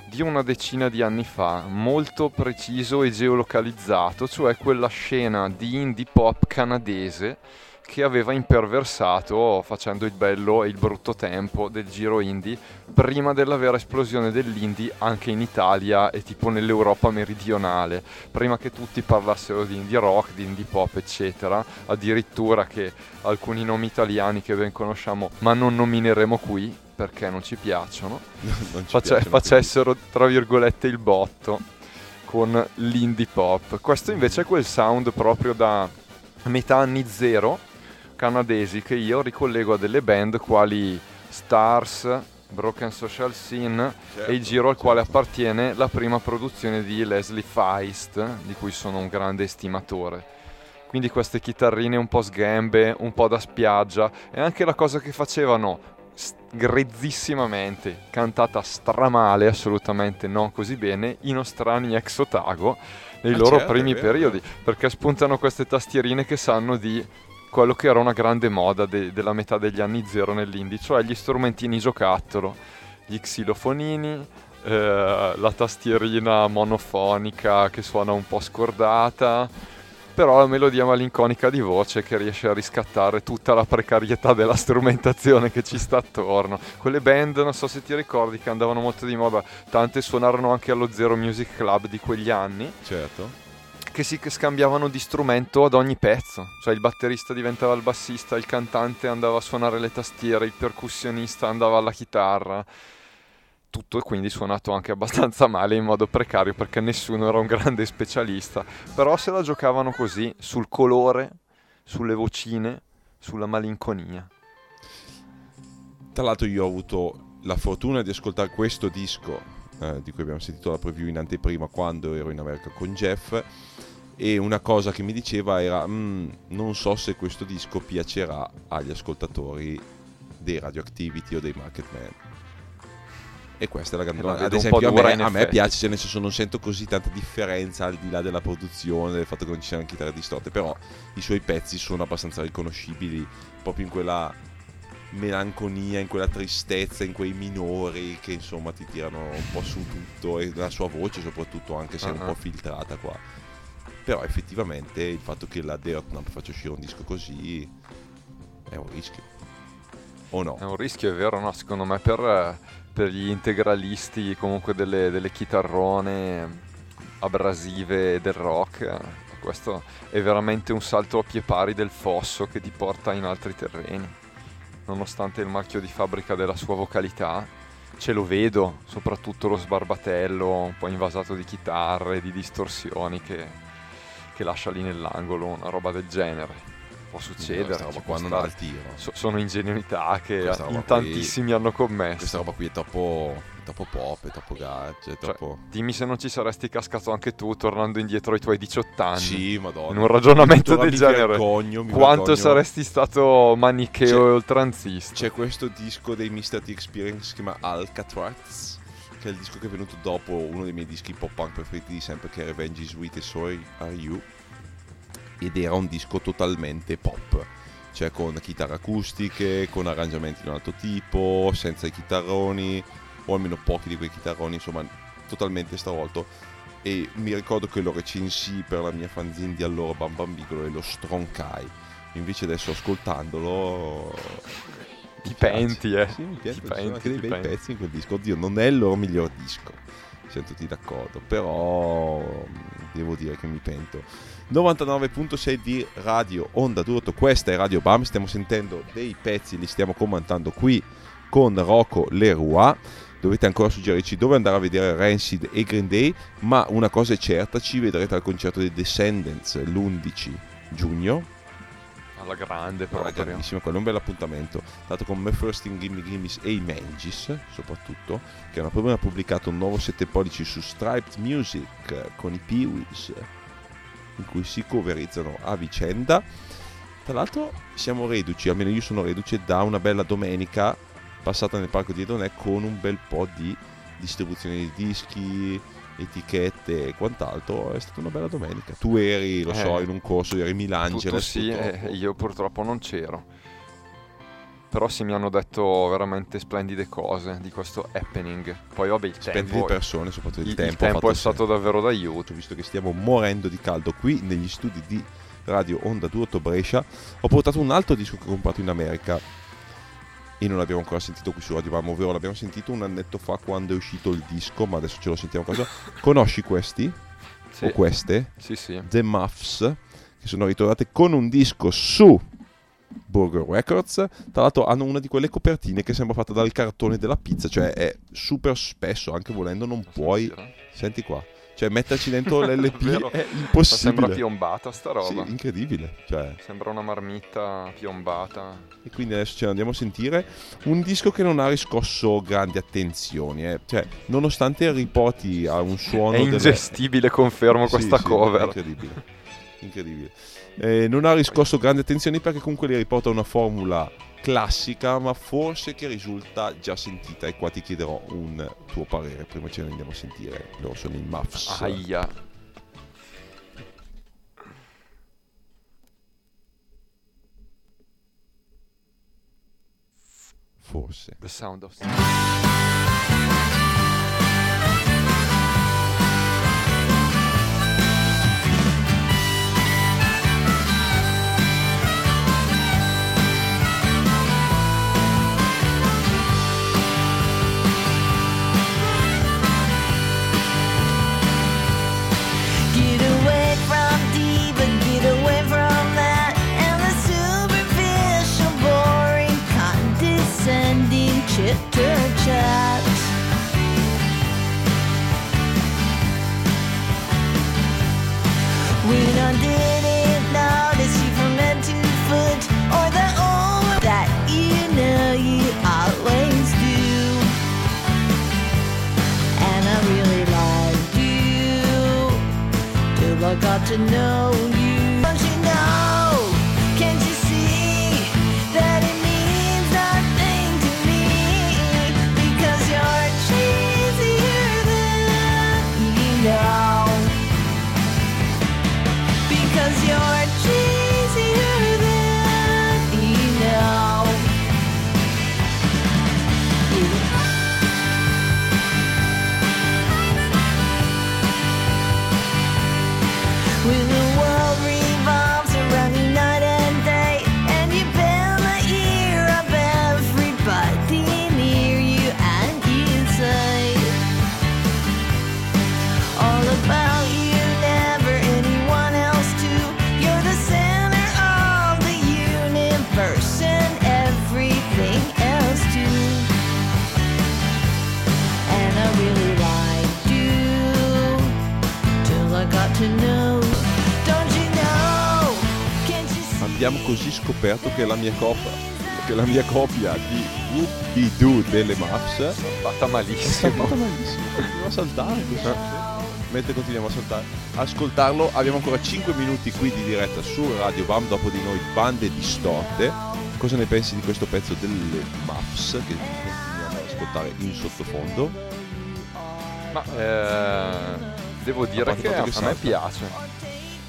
di una decina di anni fa, molto preciso e geolocalizzato, cioè quella scena di indie pop canadese che aveva imperversato facendo il bello e il brutto tempo del giro indie prima della vera esplosione dell'indie anche in Italia e tipo nell'Europa meridionale prima che tutti parlassero di indie rock, di indie pop eccetera addirittura che alcuni nomi italiani che ben conosciamo ma non nomineremo qui perché non ci piacciono Non ci face- ma facessero tra virgolette il botto con l'indie pop. Questo invece è quel sound proprio da metà anni zero canadesi che io ricollego a delle band quali Stars, Broken Social Scene Certo, e il giro al quale certo. appartiene la prima produzione di Leslie Feist, di cui sono un grande estimatore. Quindi queste chitarrine un po' sgambe, un po' da spiaggia e anche la cosa che facevano grezzissimamente, cantata stramale, assolutamente non così bene, i nostrani ex Otago nei Ah, loro certo, primi periodi, perché spuntano queste tastierine che sanno di quello che era una grande moda de- della metà degli anni zero nell'indie, cioè gli strumentini giocattolo, gli xilofonini, eh, la tastierina monofonica che suona un po' scordata, però la melodia malinconica di voce che riesce a riscattare tutta la precarietà della strumentazione che ci sta attorno. Quelle band, non so se ti ricordi, che andavano molto di moda, tante suonarono anche allo Zero Music Club di quegli anni, Certo. che si scambiavano di strumento ad ogni pezzo, cioè il batterista diventava il bassista, il cantante andava a suonare le tastiere, il percussionista andava alla chitarra. Tutto quindi suonato anche abbastanza male in modo precario perché nessuno era un grande specialista, però se la giocavano così sul colore, sulle vocine, sulla malinconia. Tra l'altro io ho avuto la fortuna di ascoltare questo disco eh, di cui abbiamo sentito la preview in anteprima quando ero in America con Jeff e una cosa che mi diceva era "Mm, non so se questo disco piacerà agli ascoltatori dei Radioactivity o dei Marketman. E questa è la grande Eh, domanda. Ad esempio, a me, a me piace, cioè, nel senso non sento così tanta differenza al di là della produzione, del fatto che non ci siano chitarre distorte, però i suoi pezzi sono abbastanza riconoscibili proprio in quella melanconia, in quella tristezza, in quei minori che insomma ti tirano un po' su tutto e la sua voce soprattutto anche se è un Ah, po' ah. filtrata qua. Però effettivamente il fatto che la Nub faccia uscire un disco così è un rischio. O no? È un rischio, è vero, no? Secondo me per, per gli integralisti comunque delle, delle chitarrone abrasive del rock, questo è veramente un salto a pie pari del fosso che ti porta in altri terreni. Nonostante il marchio di fabbrica della sua vocalità, ce lo vedo, soprattutto lo sbarbatello un po' invasato di chitarre, di distorsioni che, che lascia lì nell'angolo, una roba del genere. Può succedere. Roba qua non stare. il tiro. So- sono ingenuità che in qui- tantissimi hanno commesso. Questa roba qui è troppo, è troppo pop, è troppo gadget, è Cioè, troppo... dimmi se non ci saresti cascato anche tu tornando indietro ai tuoi 18 anni. Sì, madonna. In un ragionamento del genere. vergogno, mi Quanto vergogno. saresti stato manicheo e oltranzista? C'è questo disco dei Mr. T Experience che si chiama Alcatraz, che è il disco che è venuto dopo uno dei miei dischi pop punk preferiti di sempre, che è Revenge is Sweet e Sorry Are You. Ed era un disco totalmente pop, cioè con chitarre acustiche, con arrangiamenti di un altro tipo, senza i chitarroni, o almeno pochi di quei chitarroni, insomma, totalmente stravolto. E mi ricordo che lo recensì per la mia fanzine di allora, Bam Bam Bigolo, e lo stroncai. Invece adesso ascoltandolo Ti penti, eh. Sì, mi piace, ci sono anche dei bei pezzi in quel disco. Oddio, non è il loro miglior disco. Siamo tutti d'accordo, però mm, devo dire che mi pento. 99.6 di Radio Onda D'Urto, questa è Radio Bam, stiamo sentendo dei pezzi, li stiamo commentando qui con Rocco Leroy. Dovete ancora suggerirci dove andare a vedere Rancid e Green Day, ma una cosa è certa, ci vedrete al concerto dei Descendants l'11 giugno Alla grande Però è proprio. grandissimo, quello è un bel appuntamento. Dato con Me First in Gimme Gimmes e i Mangis, soprattutto, che hanno proprio pubblicato un nuovo 7 pollici su Striped Music con i Peewees, in cui si coverizzano a vicenda. Tra l'altro siamo reduci, almeno io sono reduce, da una bella domenica passata nel parco di Edonè con un bel po' di distribuzione di dischi, etichette e quant'altro. È stata una bella domenica. Tu eri, lo so, Eh, in un corso, eri Milangeles. Tutto sì, purtroppo. e io purtroppo non c'ero. Però sì, mi hanno detto veramente splendide cose di questo happening. Poi vabbè, il Splendide tempo, persone, soprattutto il, il, tempo. il tempo è stato il davvero d'aiuto. Visto che stiamo morendo di caldo qui negli studi di Radio Onda d'Urto Brescia, ho portato un altro disco che ho comprato in America e non l'abbiamo ancora sentito qui su Radio Bam, ovvero l'abbiamo sentito un annetto fa quando è uscito il disco, ma adesso ce lo sentiamo cosa. Conosci questi? Sì, O queste? sì, sì. The Muffs, che sono ritrovate con un disco su Burger Records. Tra l'altro hanno una di quelle copertine che sembra fatta dal cartone della pizza, cioè è super spesso, anche volendo non puoi... Senti qua, cioè metterci dentro l'LP è Ma impossibile. sembra piombata sta Sì, roba. incredibile. Cioè, Sembra una marmitta piombata. e quindi adesso ce ne andiamo a sentire un disco che non ha riscosso grandi attenzioni. eh. Cioè, nonostante riporti a un suono... È delle- ingestibile, confermo Sì, questa sì, cover. Incredibile. Incredibile. Eh, non ha riscosso grandi attenzioni perché comunque li riporta una formula classica, ma forse che risulta già sentita. E qua ti chiederò un tuo parere. Prima ce ne andiamo a sentire. Loro sono i Muffs. Aia. Forse. The sound of... got to know Abbiamo così scoperto che la mia copia, che la mia copia di Whoopie Doo delle Muffs è Fatta malissimo. saltata malissimo. Continuiamo a saltare così. Mentre continuiamo a saltare. Ascoltarlo, abbiamo ancora 5 minuti qui di diretta su Radio Bam, dopo di noi bande distorte. Cosa ne pensi di questo pezzo delle Muffs che continuiamo ad ascoltare in sottofondo? Ma eh, devo dire che a, che a me piace.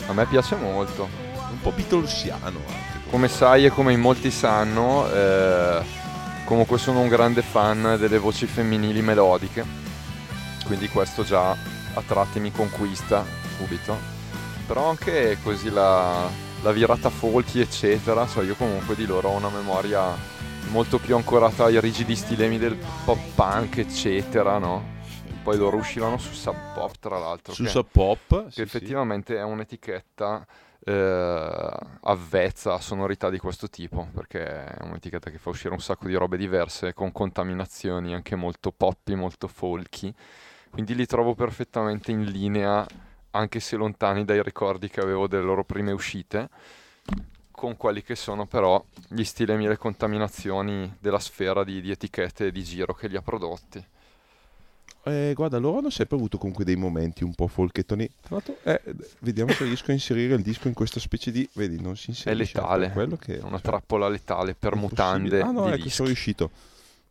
A me piace molto. Un po' Beatlesiano anche. Come sai e come in molti sanno, eh, comunque sono un grande fan delle voci femminili melodiche. Quindi questo già a tratti mi conquista subito. Però anche così la, la virata folky, eccetera. Cioè io comunque di loro ho una memoria molto più ancorata ai rigidi stilemi del pop punk, eccetera, no? Poi loro uscivano su Sub Pop, tra l'altro. Su che- Sub Pop, che sì, effettivamente è un'etichetta eh, avvezza a sonorità di questo tipo, perché è un'etichetta che fa uscire un sacco di robe diverse, con contaminazioni anche molto poppy, molto folky, quindi li trovo perfettamente in linea, anche se lontani dai ricordi che avevo delle loro prime uscite, con quelli che sono però gli stilemi e le contaminazioni della sfera di, di etichette di giro che li ha prodotti. Eh, guarda, loro hanno sempre avuto comunque dei momenti un po' folketoni. Tra l'altro, eh, vediamo se riesco a inserire il disco in questa specie di... Vedi, non si È inserisce. letale, per Quello che... è una cioè, trappola letale per mutande Ah no, di ecco, dischi. sono riuscito.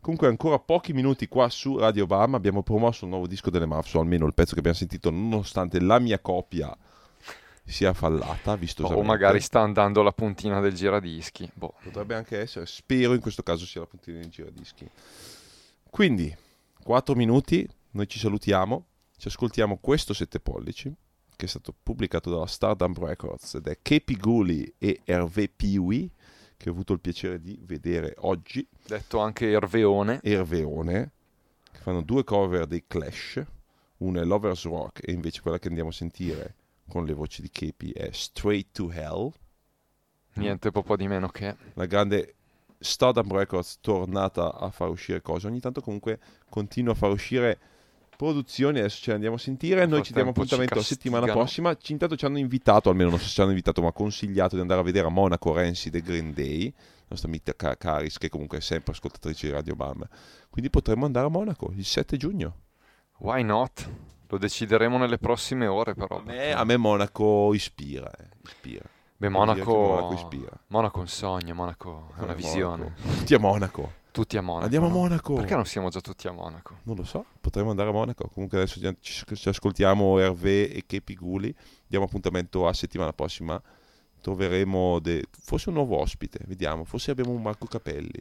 Comunque ancora pochi minuti qua su Radio Bam abbiamo promosso il nuovo disco delle Mavs, o almeno il pezzo che abbiamo sentito, nonostante la mia copia sia fallata, vistosamente. O magari sta andando la puntina del giradischi. Boh. Potrebbe anche essere, spero in questo caso sia la puntina di giradischi. Quindi, 4 minuti, noi ci salutiamo, ci ascoltiamo questo 7 pollici, che è stato pubblicato dalla Stardom Records ed è Kepi Guli e Hervé Piwi, che ho avuto il piacere di vedere oggi. Detto anche Erveone. Erveone, che fanno due cover dei Clash, una è Lover's Rock e invece quella che andiamo a sentire con le voci di Kepi è Straight to Hell, Niente po' di meno che. la grande Stardom Records tornata a far uscire cose, ogni tanto comunque continua a far uscire produzioni, adesso ce le andiamo a sentire, noi ci diamo appuntamento la settimana prossima, ci, intanto ci hanno invitato, almeno non so se ci hanno invitato, ma consigliato di andare a vedere a Monaco Renzi The Green Day, la nostra amica Ca- Caris che comunque è sempre ascoltatrice di Radio Bam, quindi potremmo andare a Monaco il 7 giugno. Why not? Lo decideremo nelle prossime ore però. A me, a me Monaco ispira, eh, ispira. Beh, Monaco... Monaco ispira. Monaco è un sogno, Monaco è una Eh, visione. Monaco. Tutti a Monaco. Tutti a Monaco. Andiamo a no? Monaco. Perché non siamo già tutti a Monaco? Non lo so, potremmo andare a Monaco. Comunque adesso ci, ci ascoltiamo Hervé e Kepi Guli. Diamo appuntamento a settimana prossima. Troveremo de- forse un nuovo ospite, vediamo. Forse abbiamo un Marco Capelli.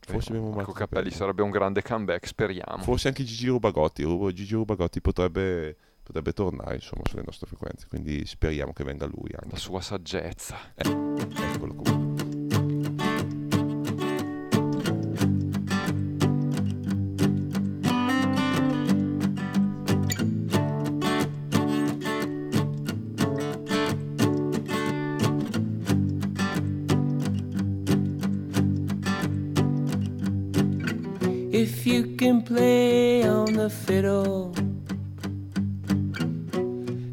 Forse abbiamo un Marco Marco Capelli Capelli. sarebbe un grande comeback, speriamo. Forse anche Gigi Rubagotti. Ru- Gigi Rubagotti potrebbe, potrebbe tornare insomma sulle nostre frequenze. Quindi speriamo che venga lui La anche. sua saggezza. Eccolo qua. Play on the fiddle,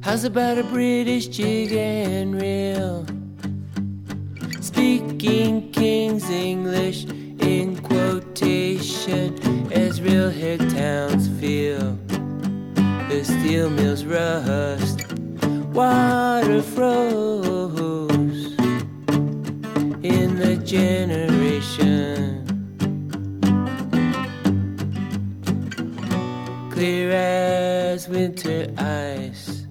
how's about a British jig and reel? Speaking King's English in quotation as real head towns feel. The steel mills rust, water froze in the generation. Clear as winter ice.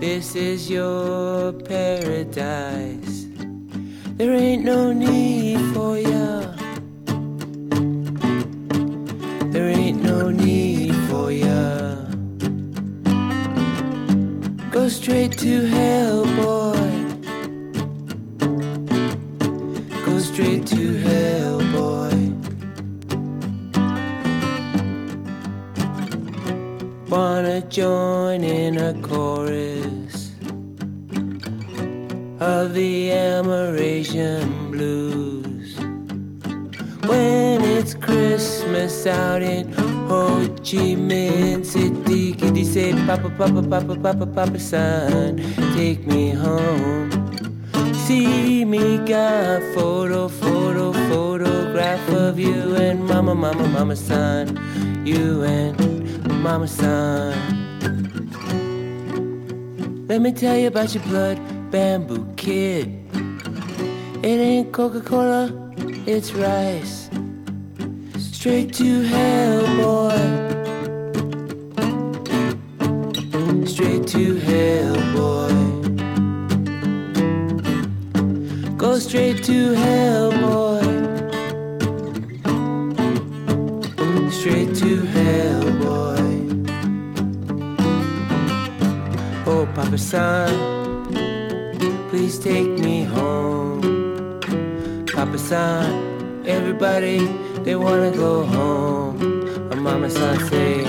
This is your paradise. There ain't no need for ya. There ain't no need for ya. Go straight to hell, boy. Join in a chorus of the Amerasian blues. When it's Christmas out in Ho Chi Minh City, you say, Papa, Papa, Papa, Papa, Papa, son, take me home? See me got photo, photo, photograph of you and mama, mama, mama, son, you and mama, son. Let me tell you about your blood bamboo kid. It ain't Coca Cola, it's rice. Straight to hell, boy. Straight to hell, boy. Go straight to hell, boy. Papa Son, please take me home. Papa Son, everybody, they wanna go home. And Mama Son say,